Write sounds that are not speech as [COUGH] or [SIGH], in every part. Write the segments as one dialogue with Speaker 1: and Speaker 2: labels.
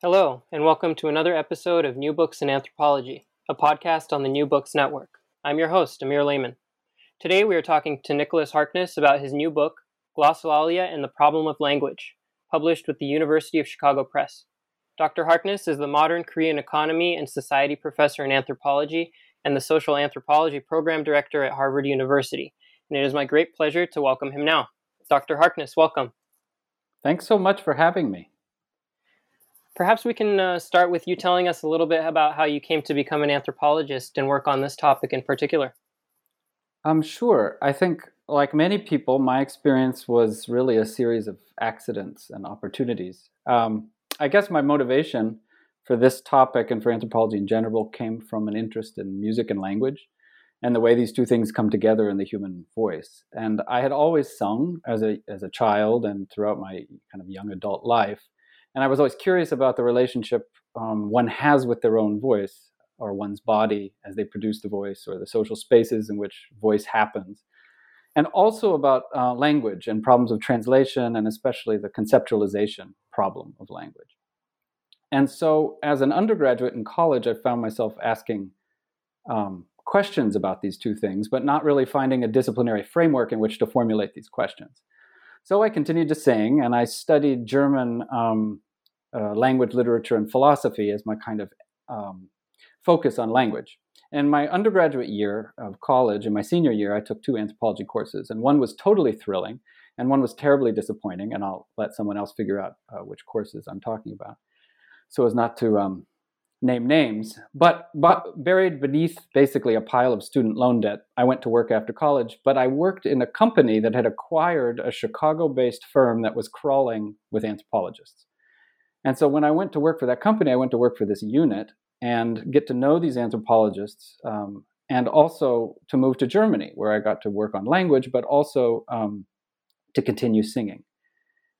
Speaker 1: Hello, and welcome to another episode of New Books in Anthropology, a podcast on the New Books Network. I'm your host, Amir Lehman. Today we are talking to Nicholas Harkness about his new book, Glossolalia and the Problem of Language, published with the University of Chicago Press. Dr. Harkness is the modern Korean economy and society professor in anthropology and the social anthropology program director at Harvard University, and it is my great pleasure to welcome him now. Dr. Harkness, welcome.
Speaker 2: Thanks so much for having me.
Speaker 1: Perhaps we can uh, start with you telling us a little bit about how you came to become an anthropologist and work on this topic in particular.
Speaker 2: I'm um, sure. I think, like many people, my experience was really a series of accidents and opportunities. Um, I guess my motivation for this topic and for anthropology in general came from an interest in music and language and the way these two things come together in the human voice. And I had always sung as a, as a child and throughout my kind of young adult life and I was always curious about the relationship um, one has with their own voice or one's body as they produce the voice or the social spaces in which voice happens. And also about uh, language and problems of translation and especially the conceptualization problem of language. And so, as an undergraduate in college, I found myself asking um, questions about these two things, but not really finding a disciplinary framework in which to formulate these questions. So I continued to sing, and I studied German um, uh, language, literature, and philosophy as my kind of um, focus on language. In my undergraduate year of college, in my senior year, I took two anthropology courses, and one was totally thrilling, and one was terribly disappointing. And I'll let someone else figure out uh, which courses I'm talking about, so as not to um, name names. But, but buried beneath basically a pile of student loan debt, I went to work after college. But I worked in a company that had acquired a Chicago-based firm that was crawling with anthropologists. And so when I went to work for that company, I went to work for this unit and get to know these anthropologists um, and also to move to Germany, where I got to work on language, but also um, to continue singing.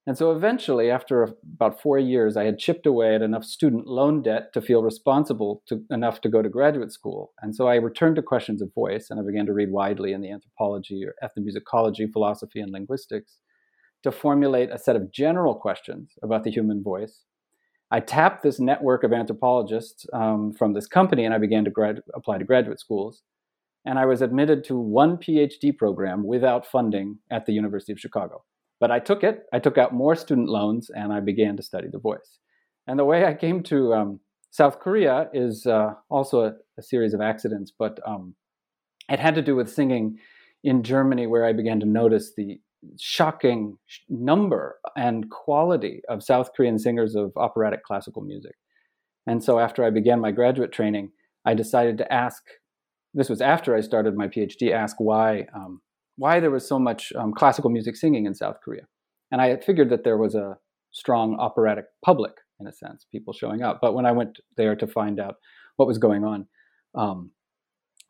Speaker 2: And so eventually, after about four years, I had chipped away at enough student loan debt to feel responsible to, enough to go to graduate school. And so I returned to questions of voice, and I began to read widely in the anthropology or ethnomusicology, philosophy, and linguistics to formulate a set of general questions about the human voice I tapped this network of anthropologists um, from this company and I began to grad- apply to graduate schools. And I was admitted to one PhD program without funding at the University of Chicago. But I took it, I took out more student loans, and I began to study the voice. And the way I came to um, South Korea is uh, also a, a, series of accidents, but um, it had to do with singing in Germany, where I began to notice the shocking number and quality of South Korean singers of operatic classical music. And so after I began my graduate training, I decided to ask, this was after I started my PhD, ask why, um, why there was so much um, classical music singing in South Korea. And I figured that there was a strong operatic public, in a sense, people showing up. But when I went there to find out what was going on, um,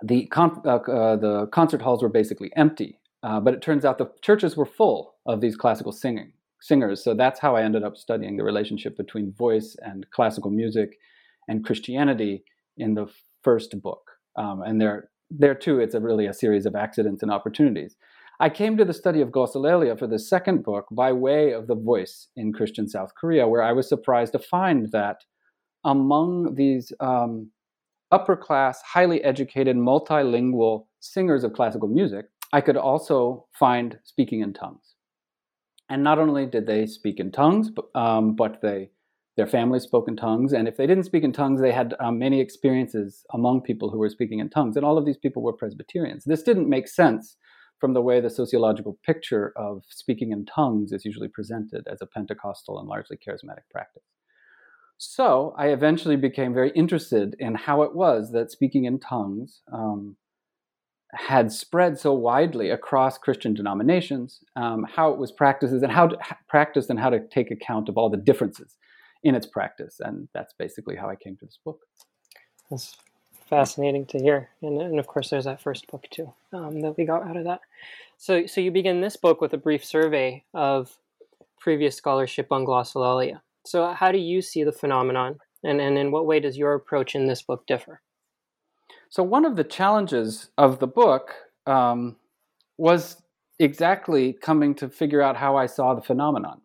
Speaker 2: the, con- uh, uh, the concert halls were basically empty uh, but it turns out the churches were full of these classical singing singers. So that's how I ended up studying the relationship between voice and classical music and Christianity in the first book. Um, and there, there too, it's a really a series of accidents and opportunities. I came to the study of glossolalia for the second book by way of the voice in Christian South Korea, where I was surprised to find that among these um, upper class, highly educated, multilingual singers of classical music, I could also find speaking in tongues. And not only did they speak in tongues, but, um, but they their families spoke in tongues, and if they didn't speak in tongues, they had um, many experiences among people who were speaking in tongues, and all of these people were Presbyterians. This didn't make sense from the way the sociological picture of speaking in tongues is usually presented as a Pentecostal and largely charismatic practice. So I eventually became very interested in how it was that speaking in tongues um, had spread so widely across Christian denominations, um, how it was practiced and how to practice and how to take account of all the differences in its practice. And that's basically how I came to this book.
Speaker 1: That's fascinating to hear. And, and of course, there's that first book too um, that we got out of that. So, so you begin this book with a brief survey of previous scholarship on glossolalia. So, how do you see the phenomenon, and, and in what way does your approach in this book differ?
Speaker 2: So, one of the challenges of the book um, was exactly coming to figure out how I saw the phenomenon.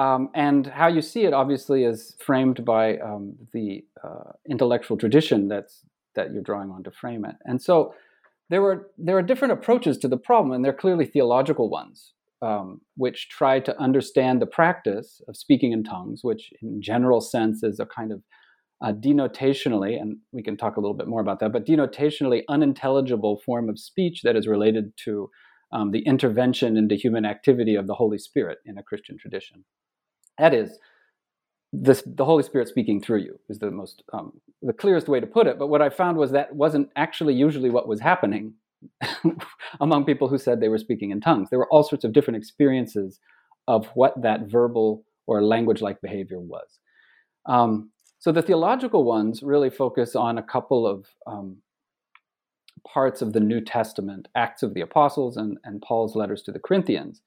Speaker 2: Um, and how you see it, obviously, is framed by um, the uh, intellectual tradition that's that you're drawing on to frame it. And so, there were there are different approaches to the problem, and they're clearly theological ones, um, which try to understand the practice of speaking in tongues, which, in general sense, is a kind of uh, denotationally, and we can talk a little bit more about that, but denotationally unintelligible form of speech that is related to um, the intervention into human activity of the Holy Spirit in a Christian tradition. That is, the Holy Spirit speaking through you is the most um, the clearest way to put it. But what I found was that wasn't actually usually what was happening [LAUGHS] among people who said they were speaking in tongues. There were all sorts of different experiences of what that verbal or language-like behavior was. Um, so the theological ones really focus on a couple of um, parts of the New Testament, Acts of the Apostles and, and Paul's letters to the Corinthians,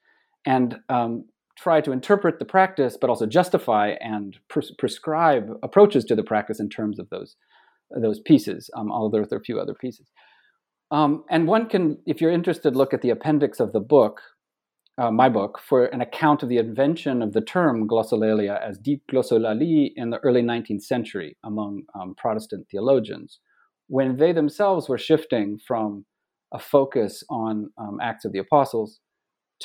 Speaker 2: and um, try to interpret the practice, but also justify and pres- prescribe approaches to the practice in terms of those those pieces. Um, although there are a few other pieces. Um, and one can, if you're interested, look at the appendix of the book, uh, my book, for an account of the invention of the term glossolalia as dit glossolalie in the early 19th century among um, Protestant theologians, when they themselves were shifting from a focus on um, Acts of the Apostles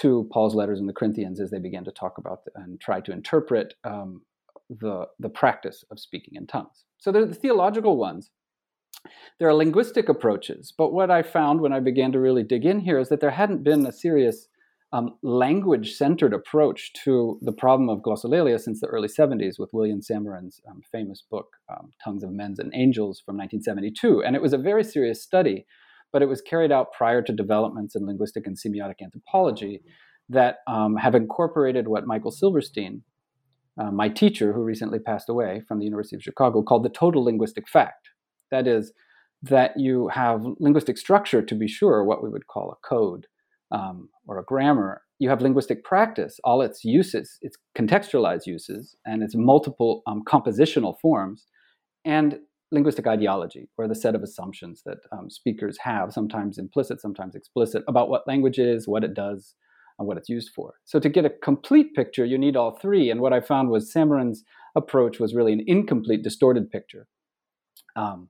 Speaker 2: to Paul's letters in the Corinthians as they began to talk about and try to interpret um, the, the practice of speaking in tongues. So they're the theological ones. There are linguistic approaches, but what I found when I began to really dig in here is that there hadn't been a serious um, language centered approach to the problem of glossolalia since the early 70s with William Samarin's um, famous book, um, Tongues of Men's and Angels from 1972. And it was a very serious study but it was carried out prior to developments in linguistic and semiotic anthropology that um, have incorporated what Michael Silverstein, uh, my teacher who recently passed away from the University of Chicago, called the total linguistic fact. That is, that you have linguistic structure to be sure, what we would call a code um, or a grammar. You have linguistic practice, all its uses, its contextualized uses, and its multiple um, compositional forms. And linguistic ideology, or the set of assumptions that um, speakers have, sometimes implicit, sometimes explicit, about what language is, what it does, and what it's used for. So to get a complete picture, you need all three. And what I found was Samarin's approach was really an incomplete, distorted picture. Um,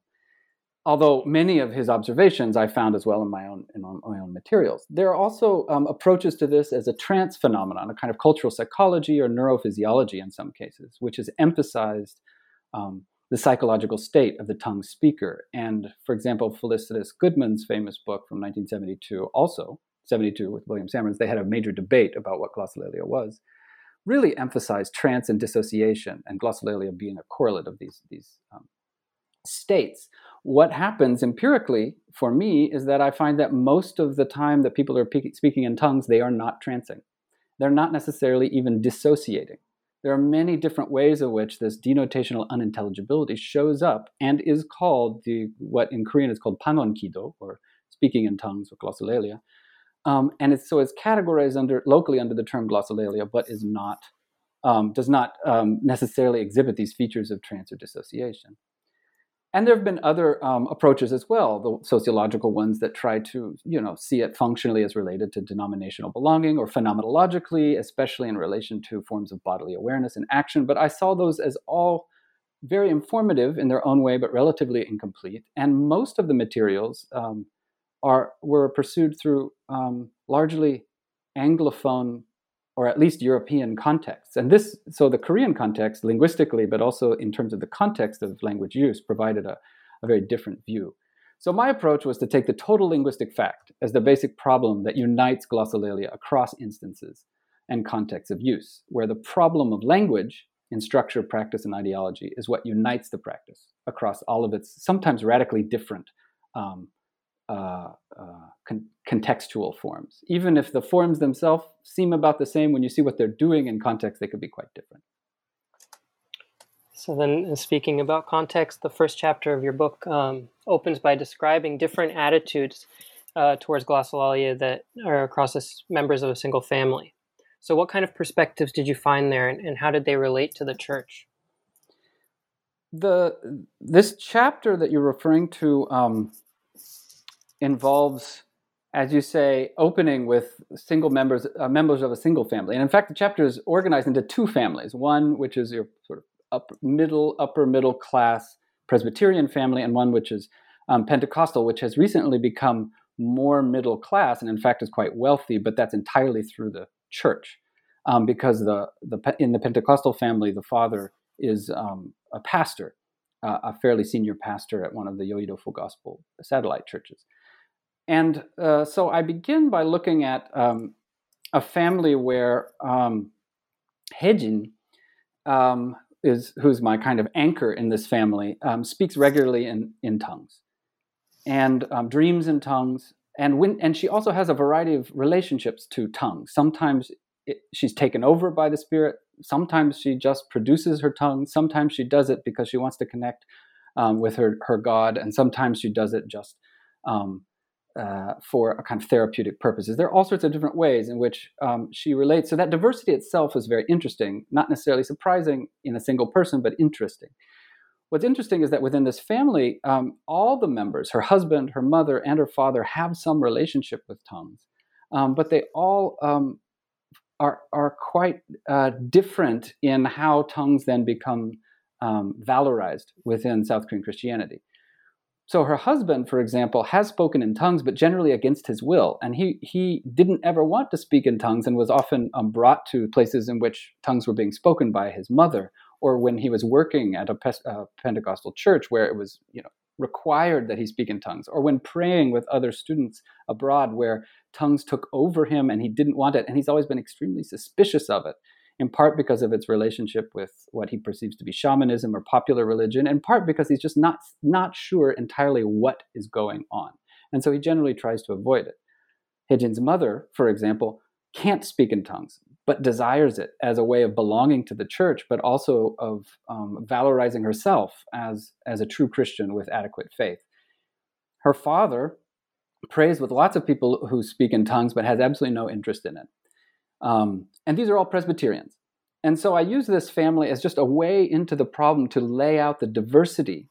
Speaker 2: although many of his observations I found as well in my own in my own materials. There are also um, approaches to this as a trance phenomenon, a kind of cultural psychology or neurophysiology in some cases, which is emphasized um, the psychological state of the tongue speaker. And for example, Felicitas Goodman's famous book from 1972, also 72 with William Samarin, they had a major debate about what glossolalia was, really emphasized trance and dissociation, and glossolalia being a correlate of these, these um, states. What happens empirically for me is that I find that most of the time that people are pe- speaking in tongues, they are not trancing. They're not necessarily even dissociating there are many different ways in which this denotational unintelligibility shows up and is called the what in Korean is called panonkido, or speaking in tongues or glossolalia. Um, and it's, so it's categorized under locally under the term glossolalia, but is not um, does not um, necessarily exhibit these features of trance or dissociation. And there have been other um, approaches as well, the sociological ones that try to, you know, see it functionally as related to denominational belonging or phenomenologically, especially in relation to forms of bodily awareness and action. But I saw those as all very informative in their own way, but relatively incomplete. And most of the materials um, are were pursued through um, largely anglophone or at least European contexts. And this, so the Korean context, linguistically, but also in terms of the context of language use, provided a, a very different view. So my approach was to take the total linguistic fact as the basic problem that unites glossolalia across instances and contexts of use, where the problem of language in structure, practice, and ideology is what unites the practice across all of its sometimes radically different um, uh, uh, con- contextual forms. Even if the forms themselves seem about the same, when you see what they're doing in context, they could be quite different.
Speaker 1: So then, speaking about context, the first chapter of your book um, opens by describing different attitudes uh, towards glossolalia that are across members of a single family. So, what kind of perspectives did you find there, and, and how did they relate to the church?
Speaker 2: The this chapter that you're referring to um, involves, as you say, opening with single members uh, members of a single family, and in fact, the chapter is organized into two families. One, which is your sort of middle upper middle class Presbyterian family, and one which is um, Pentecostal, which has recently become more middle class, and in fact is quite wealthy. But that's entirely through the church, um, because the the in the Pentecostal family, the father is um, a pastor, uh, a fairly senior pastor at one of the Yoido Full Gospel satellite churches. And uh, so I begin by looking at um, a family where um, Hejin, um, is who's my kind of anchor in this family, um, speaks regularly in, in tongues and um, dreams in tongues. And when and she also has a variety of relationships to tongues. Sometimes it, she's taken over by the spirit. Sometimes she just produces her tongue. Sometimes she does it because she wants to connect um, with her her God, and sometimes she does it just uh, for a kind of therapeutic purposes. There are all sorts of different ways in which um, she relates. So that diversity itself is very interesting, not necessarily surprising in a single person, but interesting. What's interesting is that within this family, um, all the members, her husband, her mother, and her father, have some relationship with tongues, um, but they all um, are are quite uh, different in how tongues then become um, valorized within South Korean Christianity. So her husband, for example, has spoken in tongues, but generally against his will, and he he didn't ever want to speak in tongues, and was often um, brought to places in which tongues were being spoken by his mother or when he was working at a uh, Pentecostal church where it was, you know, required that he speak in tongues, or when praying with other students abroad where tongues took over him and he didn't want it, and he's always been extremely suspicious of it, in part because of its relationship with what he perceives to be shamanism or popular religion, in part because he's just not not sure entirely what is going on, and so he generally tries to avoid it. Hejin's mother, for example, can't speak in tongues, but desires it as a way of belonging to the church, but also of um, valorizing herself as, as a true Christian with adequate faith. Her father prays with lots of people who speak in tongues, but has absolutely no interest in it. Um, and these are all Presbyterians. And so I use this family as just a way into the problem to lay out the diversity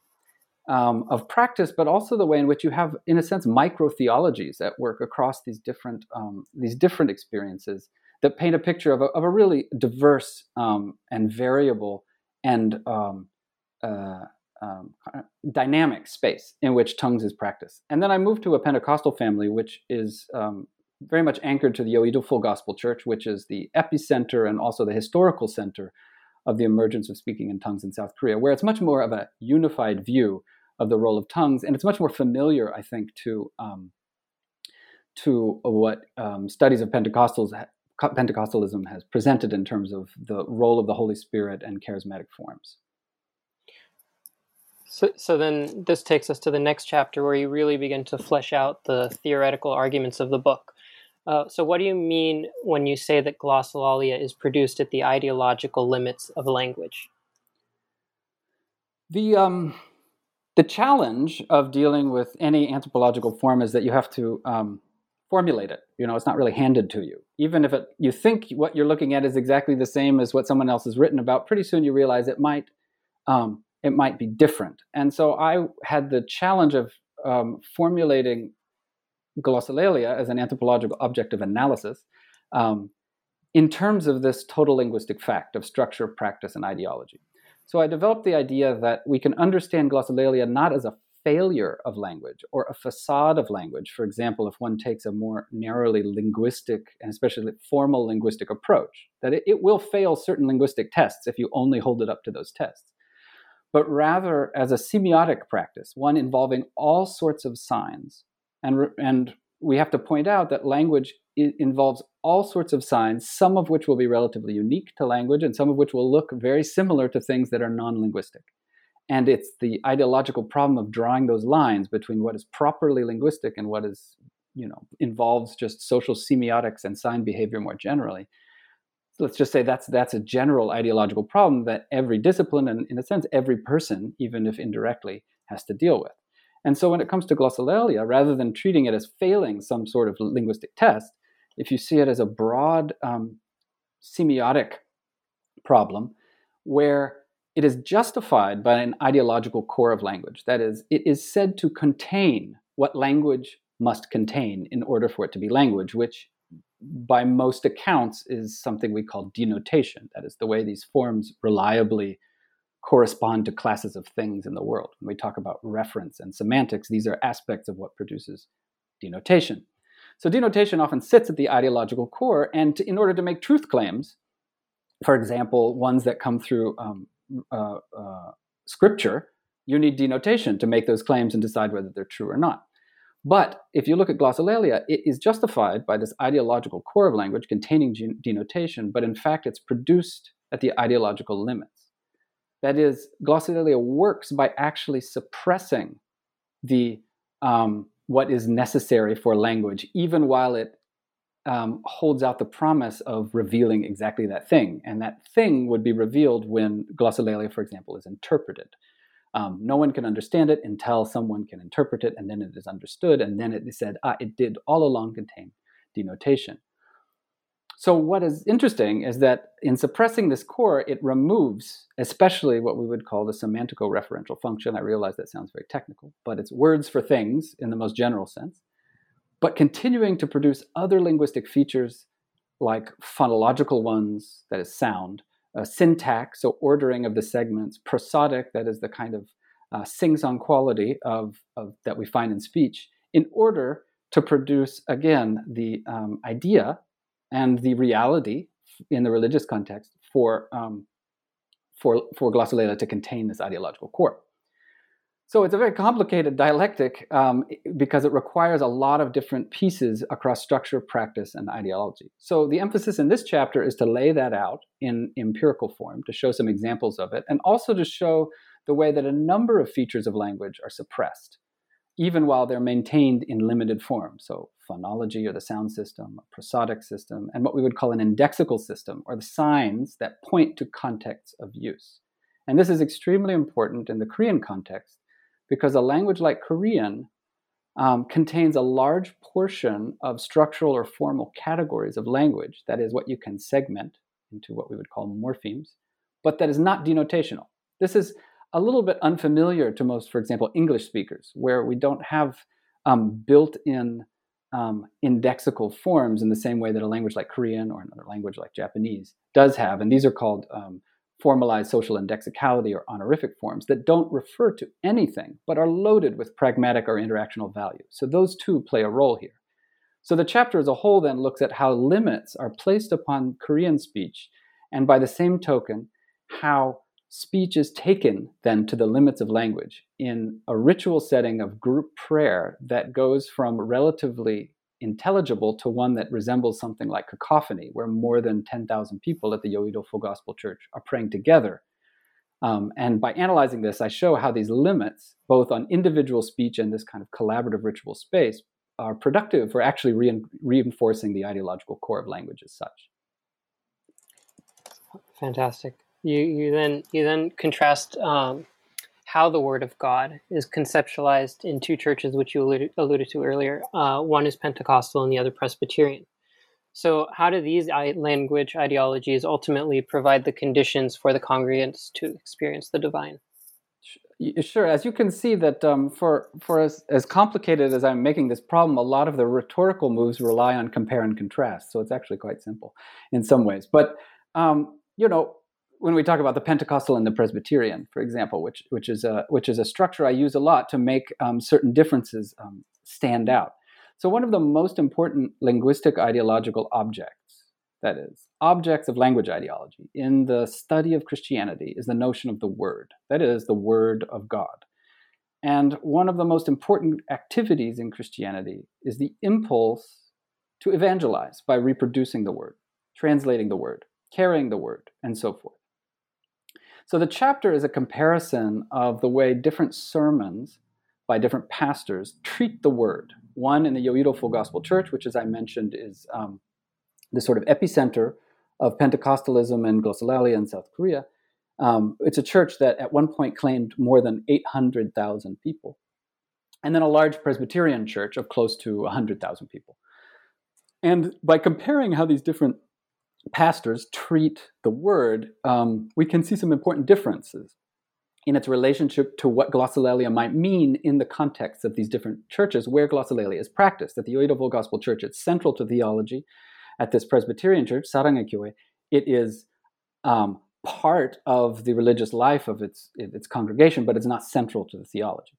Speaker 2: um, of practice, but also the way in which you have, in a sense, micro theologies at work across these different um, these different experiences that paint a picture of a, of a really diverse um, and variable and um, uh, um, dynamic space in which tongues is practiced. And then I moved to a Pentecostal family, which is um, very much anchored to the Yoido Full Gospel Church, which is the epicenter and also the historical center of the emergence of speaking in tongues in South Korea, where it's much more of a unified view of the role of tongues, and it's much more familiar, I think, to um, to what um, studies of Pentecostals Pentecostalism has presented in terms of the role of the Holy Spirit and charismatic forms.
Speaker 1: So, so then this takes us to the next chapter where you really begin to flesh out the theoretical arguments of the book. Uh, so, what do you mean when you say that glossolalia is produced at the ideological limits of language?
Speaker 2: The um, the challenge of dealing with any anthropological form is that you have to um, formulate it. You know, it's not really handed to you. Even if it, you think what you're looking at is exactly the same as what someone else has written about, pretty soon you realize it might um, it might be different. And so I had the challenge of um, formulating glossolalia as an anthropological object of analysis um, in terms of this total linguistic fact of structure, practice, and ideology. So I developed the idea that we can understand glossolalia not as a failure of language or a facade of language. For example, if one takes a more narrowly linguistic and especially formal linguistic approach, that it, it will fail certain linguistic tests if you only hold it up to those tests. But rather as a semiotic practice, one involving all sorts of signs. And, and we have to point out that language involves all sorts of signs, some of which will be relatively unique to language, and some of which will look very similar to things that are non linguistic. And it's the ideological problem of drawing those lines between what is properly linguistic and what is, you know, involves just social semiotics and sign behavior more generally. Let's just say that's that's a general ideological problem that every discipline and in a sense every person, even if indirectly, has to deal with. And so when it comes to glossolalia, rather than treating it as failing some sort of linguistic test, if you see it as a broad um, semiotic problem where it is justified by an ideological core of language. That is, it is said to contain what language must contain in order for it to be language, which by most accounts is something we call denotation. That is the way these forms reliably correspond to classes of things in the world. When we talk about reference and semantics, these are aspects of what produces denotation. So denotation often sits at the ideological core, and in order to make truth claims, for example, ones that come through um, uh, uh, scripture, you need denotation to make those claims and decide whether they're true or not. But if you look at glossolalia, it is justified by this ideological core of language containing denotation, but in fact, it's produced at the ideological limits. That is, glossolalia works by actually suppressing the um, what is necessary for language, even while it um, holds out the promise of revealing exactly that thing. And that thing would be revealed when glossolalia, for example, is interpreted. Um, no one can understand it until someone can interpret it, and then it is understood, and then it is said, ah, it did all along contain denotation. So, what is interesting is that in suppressing this core, it removes, especially what we would call the semantico referential function. I realize that sounds very technical, but it's words for things in the most general sense, but continuing to produce other linguistic features like phonological ones, that is sound, uh, syntax, so ordering of the segments, prosodic, that is the kind of uh, sing-song quality of, of, that we find in speech, in order to produce, again, the um, idea and the reality in the religious context for um, for for glossolalia to contain this ideological core. So it's a very complicated dialectic um, because it requires a lot of different pieces across structure, practice, and ideology. So the emphasis in this chapter is to lay that out in empirical form, to show some examples of it, and also to show the way that a number of features of language are suppressed even while they're maintained in limited form. So, phonology or the sound system, a prosodic system, and what we would call an indexical system, or the signs that point to contexts of use. And this is extremely important in the Korean context because a language like Korean um, contains a large portion of structural or formal categories of language, that is, what you can segment into what we would call morphemes, but that is not denotational. This is a little bit unfamiliar to most, for example, English speakers, where we don't have um, built in um, indexical forms in the same way that a language like Korean or another language like Japanese does have. And these are called um, formalized social indexicality or honorific forms that don't refer to anything but are loaded with pragmatic or interactional value. So those two play a role here. So the chapter as a whole then looks at how limits are placed upon Korean speech, and by the same token, how speech is taken then to the limits of language in a ritual setting of group prayer that goes from relatively intelligible to one that resembles something like cacophony, where more than 10,000 people at the Yoido Full Gospel Church are praying together. Um, and by analyzing this, I show how these limits, both on individual speech and this kind of collaborative ritual space, are productive for actually re- reinforcing the ideological core of language as such.
Speaker 1: Fantastic. You you then you then contrast um, how the Word of God is conceptualized in two churches, which you alluded, alluded to earlier. Uh, one is Pentecostal and the other Presbyterian. So, how do these language ideologies ultimately provide the conditions for the congregants to experience the divine?
Speaker 2: Sure. As you can see, that um, for for as, as complicated as I'm making this problem, a lot of the rhetorical moves rely on compare and contrast. So it's actually quite simple in some ways. But um, you know, when we talk about the Pentecostal and the Presbyterian, for example, which which is a which is a structure I use a lot to make um, certain differences um, stand out. So one of the most important linguistic ideological objects, that is, objects of language ideology in the study of Christianity, is the notion of the Word. That is, the Word of God. And one of the most important activities in Christianity is the impulse to evangelize by reproducing the Word, translating the Word, carrying the Word, and so forth. So the chapter is a comparison of the way different sermons by different pastors treat the word. One in the Yoido Full Gospel Church, which, as I mentioned, is um, the sort of epicenter of Pentecostalism and glossolalia in South Korea. Um, it's a church that at one point claimed more than 800,000 people. And then a large Presbyterian church of close to 100,000 people. And by comparing how these different pastors treat the word, um, we can see some important differences in its relationship to what glossolalia might mean in the context of these different churches where glossolalia is practiced. At the Yoido Gospel Church, it's central to theology. At this Presbyterian church, Saranghae it is um, part of the religious life of its, its congregation, but it's not central to the theology.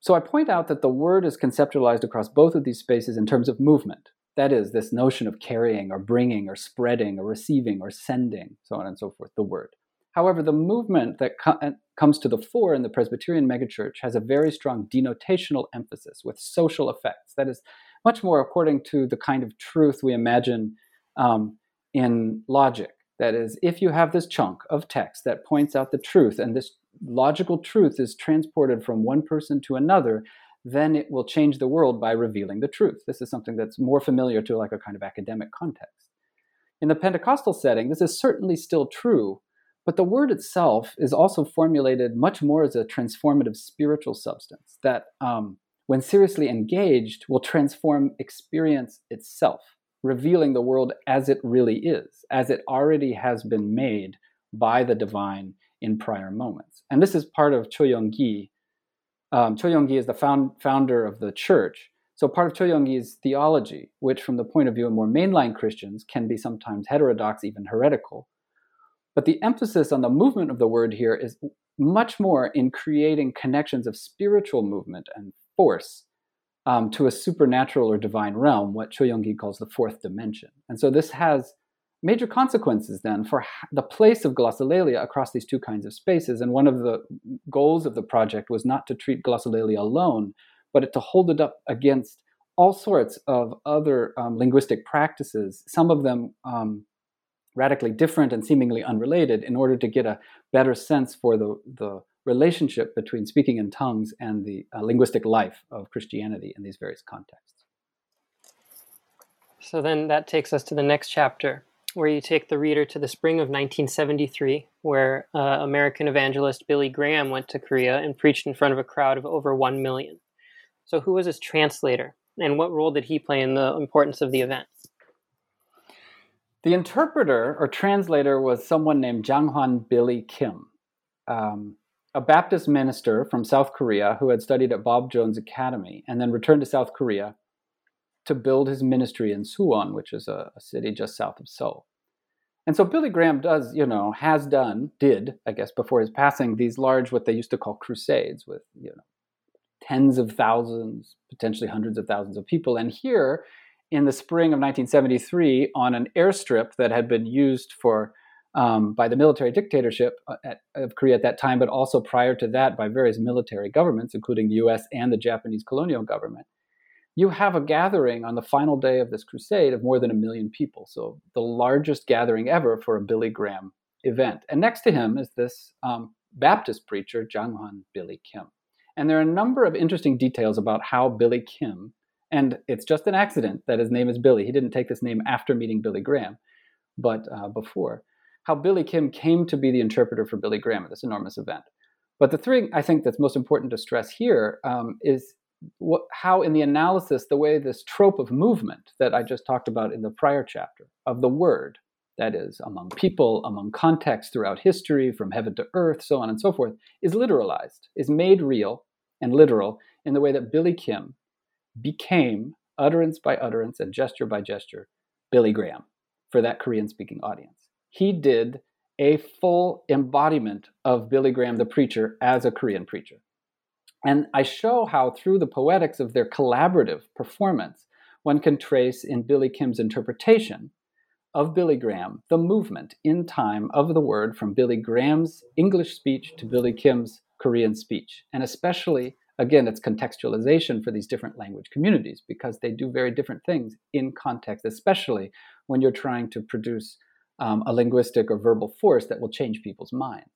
Speaker 2: So I point out that the word is conceptualized across both of these spaces in terms of movement. That is, this notion of carrying or bringing or spreading or receiving or sending, so on and so forth, the word. However, the movement that uh, comes to the fore in the Presbyterian megachurch has a very strong denotational emphasis with social effects. That is much more according to the kind of truth we imagine um, in logic. That is, if you have this chunk of text that points out the truth, and this logical truth is transported from one person to another, then it will change the world by revealing the truth. This is something that's more familiar to like a kind of academic context. In the Pentecostal setting, this is certainly still true, but the word itself is also formulated much more as a transformative spiritual substance that, um, when seriously engaged, will transform experience itself, revealing the world as it really is, as it already has been made by the divine in prior moments. And this is part of Cho Young-gi, um, Cho Young-gi is the found, founder of the church. So part of Cho Young-gi's theology, which from the point of view of more mainline Christians can be sometimes heterodox, even heretical. But the emphasis on the movement of the word here is much more in creating connections of spiritual movement and force um, to a supernatural or divine realm, what Cho Young-gi calls the fourth dimension. And so this has major consequences then for the place of glossolalia across these two kinds of spaces. And one of the goals of the project was not to treat glossolalia alone, but to hold it up against all sorts of other um, linguistic practices, some of them um, radically different and seemingly unrelated, in order to get a better sense for the, the relationship between speaking in tongues and the uh, linguistic life of Christianity in these various contexts.
Speaker 1: So then that takes us to the next chapter, where you take the reader to the spring of 1973, where uh, American evangelist Billy Graham went to Korea and preached in front of a crowd of over 1 million. So, who was his translator, and what role did he play in the importance of the event?
Speaker 2: The interpreter or translator was someone named Janghwan Billy Kim, um, a Baptist minister from South Korea who had studied at Bob Jones Academy and then returned to South Korea to build his ministry in Suwon, which is a, a city just south of Seoul. And so Billy Graham does, you know, has done, did, I guess, before his passing, these large, what they used to call crusades with, you know, tens of thousands, potentially hundreds of thousands of people. And here in the spring of 1973, on an airstrip that had been used for um, by the military dictatorship uh, at, of Korea at that time, but also prior to that by various military governments, including the US and the Japanese colonial government, you have a gathering on the final day of this crusade of more than a million people. So the largest gathering ever for a Billy Graham event. And next to him is this um, Baptist preacher, Janghwan Billy Kim. And there are a number of interesting details about how Billy Kim, and it's just an accident that his name is Billy. He didn't take this name after meeting Billy Graham, but uh, before. How Billy Kim came to be the interpreter for Billy Graham at this enormous event. But the thing I think that's most important to stress here um, is what, how in the analysis the way this trope of movement that i just talked about in the prior chapter of the word that is among people among contexts throughout history from heaven to earth so on and so forth is literalized is made real and literal in the way that billy kim became utterance by utterance and gesture by gesture billy graham for that korean speaking audience he did a full embodiment of Billy Graham the preacher as a Korean preacher. And I show how, through the poetics of their collaborative performance, one can trace in Billy Kim's interpretation of Billy Graham the movement in time of the word from Billy Graham's English speech to Billy Kim's Korean speech, and especially again, it's contextualization for these different language communities because they do very different things in context, especially when you're trying to produce um, a linguistic or verbal force that will change people's minds.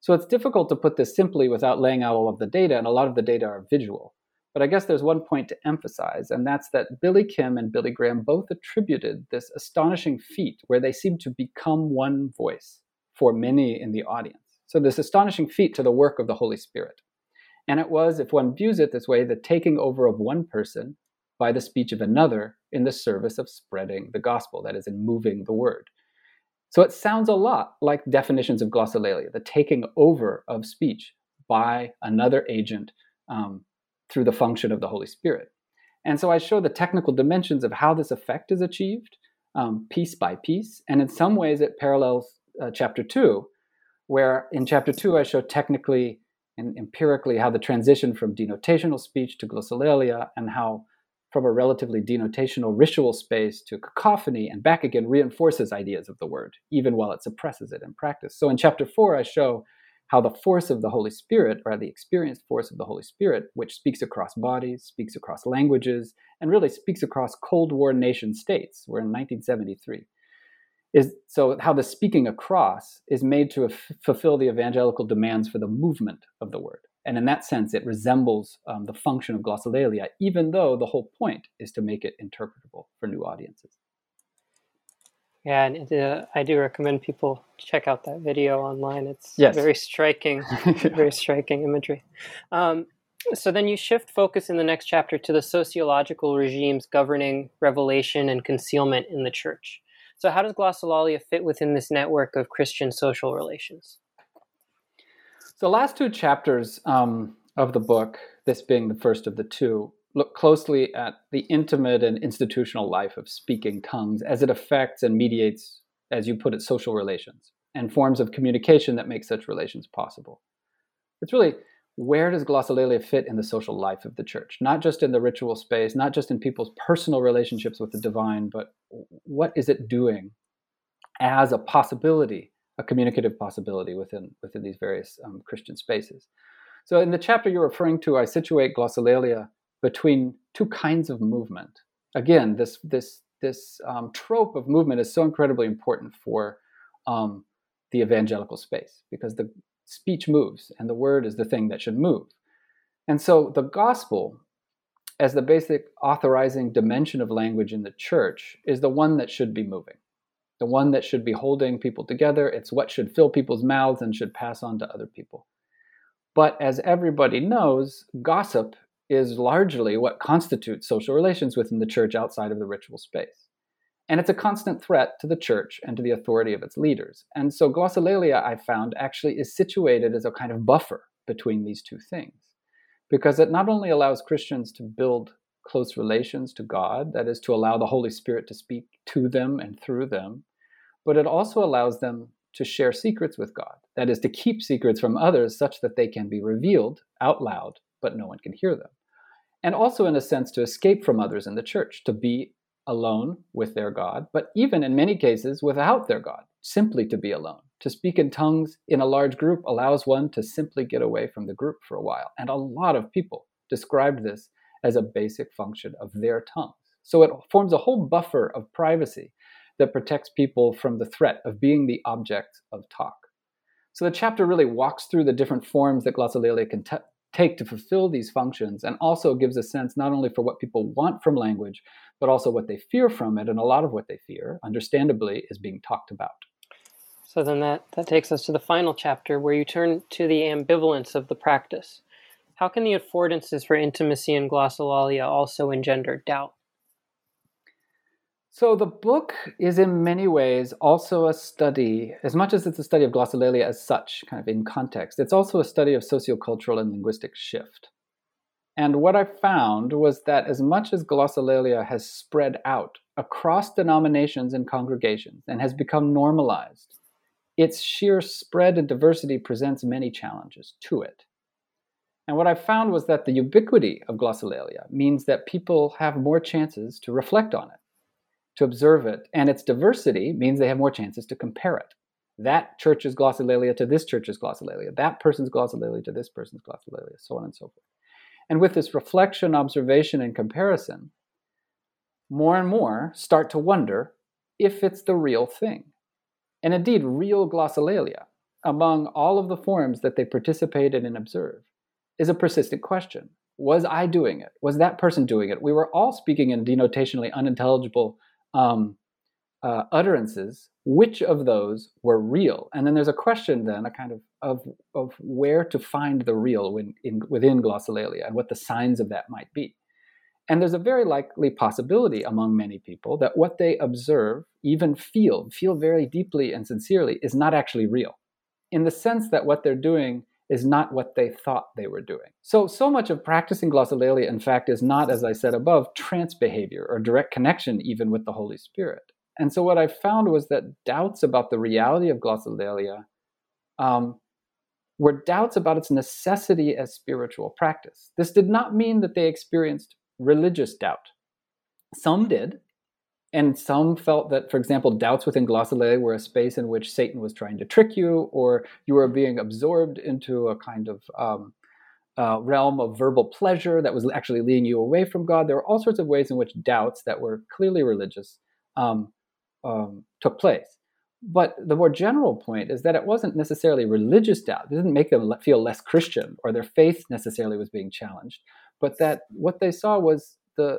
Speaker 2: So it's difficult to put this simply without laying out all of the data, and a lot of the data are visual. But I guess there's one point to emphasize, and that's that Billy Kim and Billy Graham both attributed this astonishing feat where they seem to become one voice for many in the audience. So, this astonishing feat to the work of the Holy Spirit. And it was, if one views it this way, the taking over of one person by the speech of another in the service of spreading the gospel, that is, in moving the word. So it sounds a lot like definitions of glossolalia, the taking over of speech by another agent um, through the function of the Holy Spirit. And so I show the technical dimensions of how this effect is achieved um, piece by piece. And in some ways, it parallels uh, chapter two, where in chapter two, I show technically and empirically how the transition from denotational speech to glossolalia and how from a relatively denotational ritual space to cacophony and back again reinforces ideas of the word, even while it suppresses it in practice. So in chapter four, I show how the force of the Holy Spirit, or the experienced force of the Holy Spirit, which speaks across bodies, speaks across languages, and really speaks across Cold War nation states. We're in 1973 is so how the speaking across is made to f- fulfill the evangelical demands for the movement of the word and in that sense it resembles um, the function of glossolalia even though the whole point is to make it interpretable for new audiences.
Speaker 1: Yeah and uh, i do recommend people check out that video online. It's yes. very striking [LAUGHS] very striking imagery. Um, so then you shift focus in the next chapter to the sociological regimes governing revelation and concealment in the church. So, how does glossolalia fit within this network of Christian social relations?
Speaker 2: So, the last two chapters um, of the book, this being the first of the two, look closely at the intimate and institutional life of speaking tongues as it affects and mediates, as you put it, social relations and forms of communication that make such relations possible. It's really where does glossolalia fit in the social life of the church? Not just in the ritual space, not just in people's personal relationships with the divine, but what is it doing as a possibility, a communicative possibility within within these various um, Christian spaces? So, in the chapter you're referring to, I situate glossolalia between two kinds of movement. Again, this this this um, trope of movement is so incredibly important for um, the evangelical space because the speech moves, and the word is the thing that should move. And so the gospel, as the basic authorizing dimension of language in the church, is the one that should be moving, the one that should be holding people together. It's what should fill people's mouths and should pass on to other people. But as everybody knows, gossip is largely what constitutes social relations within the church outside of the ritual space. And it's a constant threat to the church and to the authority of its leaders. And so glossolalia, I found, actually is situated as a kind of buffer between these two things. Because it not only allows Christians to build close relations to God, that is, to allow the Holy Spirit to speak to them and through them, but it also allows them to share secrets with God, that is, to keep secrets from others such that they can be revealed out loud, but no one can hear them. And also, in a sense, to escape from others in the church, to be alone with their God, but even in many cases without their God, simply to be alone. To speak in tongues in a large group allows one to simply get away from the group for a while. And a lot of people described this as a basic function of their tongues. So it forms a whole buffer of privacy that protects people from the threat of being the object of talk. So the chapter really walks through the different forms that glossolalia can t- take to fulfill these functions and also gives a sense not only for what people want from language, but also what they fear from it. And a lot of what they fear, understandably, is being talked about.
Speaker 1: So then that, that takes us to the final chapter where you turn to the ambivalence of the practice. How can the affordances for intimacy and glossolalia also engender doubt?
Speaker 2: So the book is in many ways also a study, as much as it's a study of glossolalia as such, kind of in context, it's also a study of sociocultural and linguistic shift. And what I found was that as much as glossolalia has spread out across denominations and congregations and has become normalized, its sheer spread and diversity presents many challenges to it. And what I found was that the ubiquity of glossolalia means that people have more chances to reflect on it, to observe it, and its diversity means they have more chances to compare it. That church's glossolalia to this church's glossolalia, that person's glossolalia to this person's glossolalia, so on and so forth. And with this reflection, observation, and comparison, more and more start to wonder if it's the real thing. And indeed, real glossolalia, among all of the forms that they participated and observed, is a persistent question. Was I doing it? Was that person doing it? We were all speaking in denotationally unintelligible um, uh, utterances. Which of those were real? And then there's a question, then, a kind of of, of where to find the real when, in, within glossolalia and what the signs of that might be. And there's a very likely possibility among many people that what they observe, even feel, feel very deeply and sincerely, is not actually real, in the sense that what they're doing is not what they thought they were doing. So, so much of practicing glossolalia, in fact, is not, as I said above, trance behavior or direct connection even with the Holy Spirit. And so, what I found was that doubts about the reality of glossolalia um, were doubts about its necessity as spiritual practice. This did not mean that they experienced religious doubt. Some did, and some felt that, for example, doubts within glossolalia were a space in which Satan was trying to trick you, or you were being absorbed into a kind of um, uh, realm of verbal pleasure that was actually leading you away from God. There were all sorts of ways in which doubts that were clearly religious um, um, took place. But the more general point is that it wasn't necessarily religious doubt. It didn't make them feel less Christian or their faith necessarily was being challenged, but that what they saw was the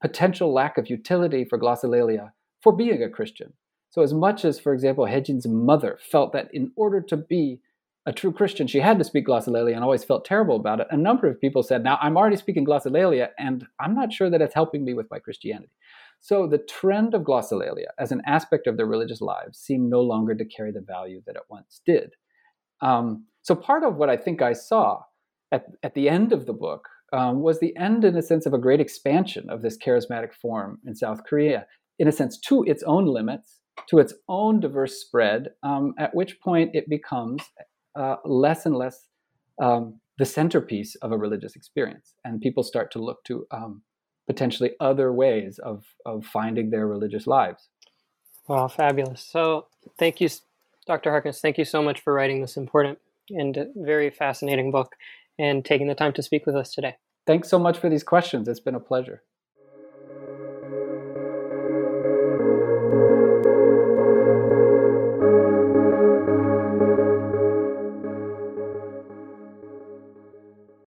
Speaker 2: potential lack of utility for glossolalia for being a Christian. So, as much as, for example, Haejin's mother felt that in order to be a true Christian, she had to speak glossolalia and always felt terrible about it, a number of people said, Now, I'm already speaking glossolalia, and I'm not sure that it's helping me with my Christianity. So, the trend of glossolalia as an aspect of their religious lives seemed no longer to carry the value that it once did. Um, so, part of what I think I saw at, at the end of the book um, was the end, in a sense, of a great expansion of this charismatic form in South Korea, in a sense, to its own limits, to its own diverse spread, um, at which point it becomes uh, less and less um, the centerpiece of a religious experience. And people start to look to um, potentially other ways of, of finding their religious lives.
Speaker 1: Wow, fabulous. So, thank you, Dr. Harkness. Thank you so much for writing this important and very fascinating book and taking the time to speak with us today.
Speaker 2: Thanks so much for these questions. It's been a pleasure.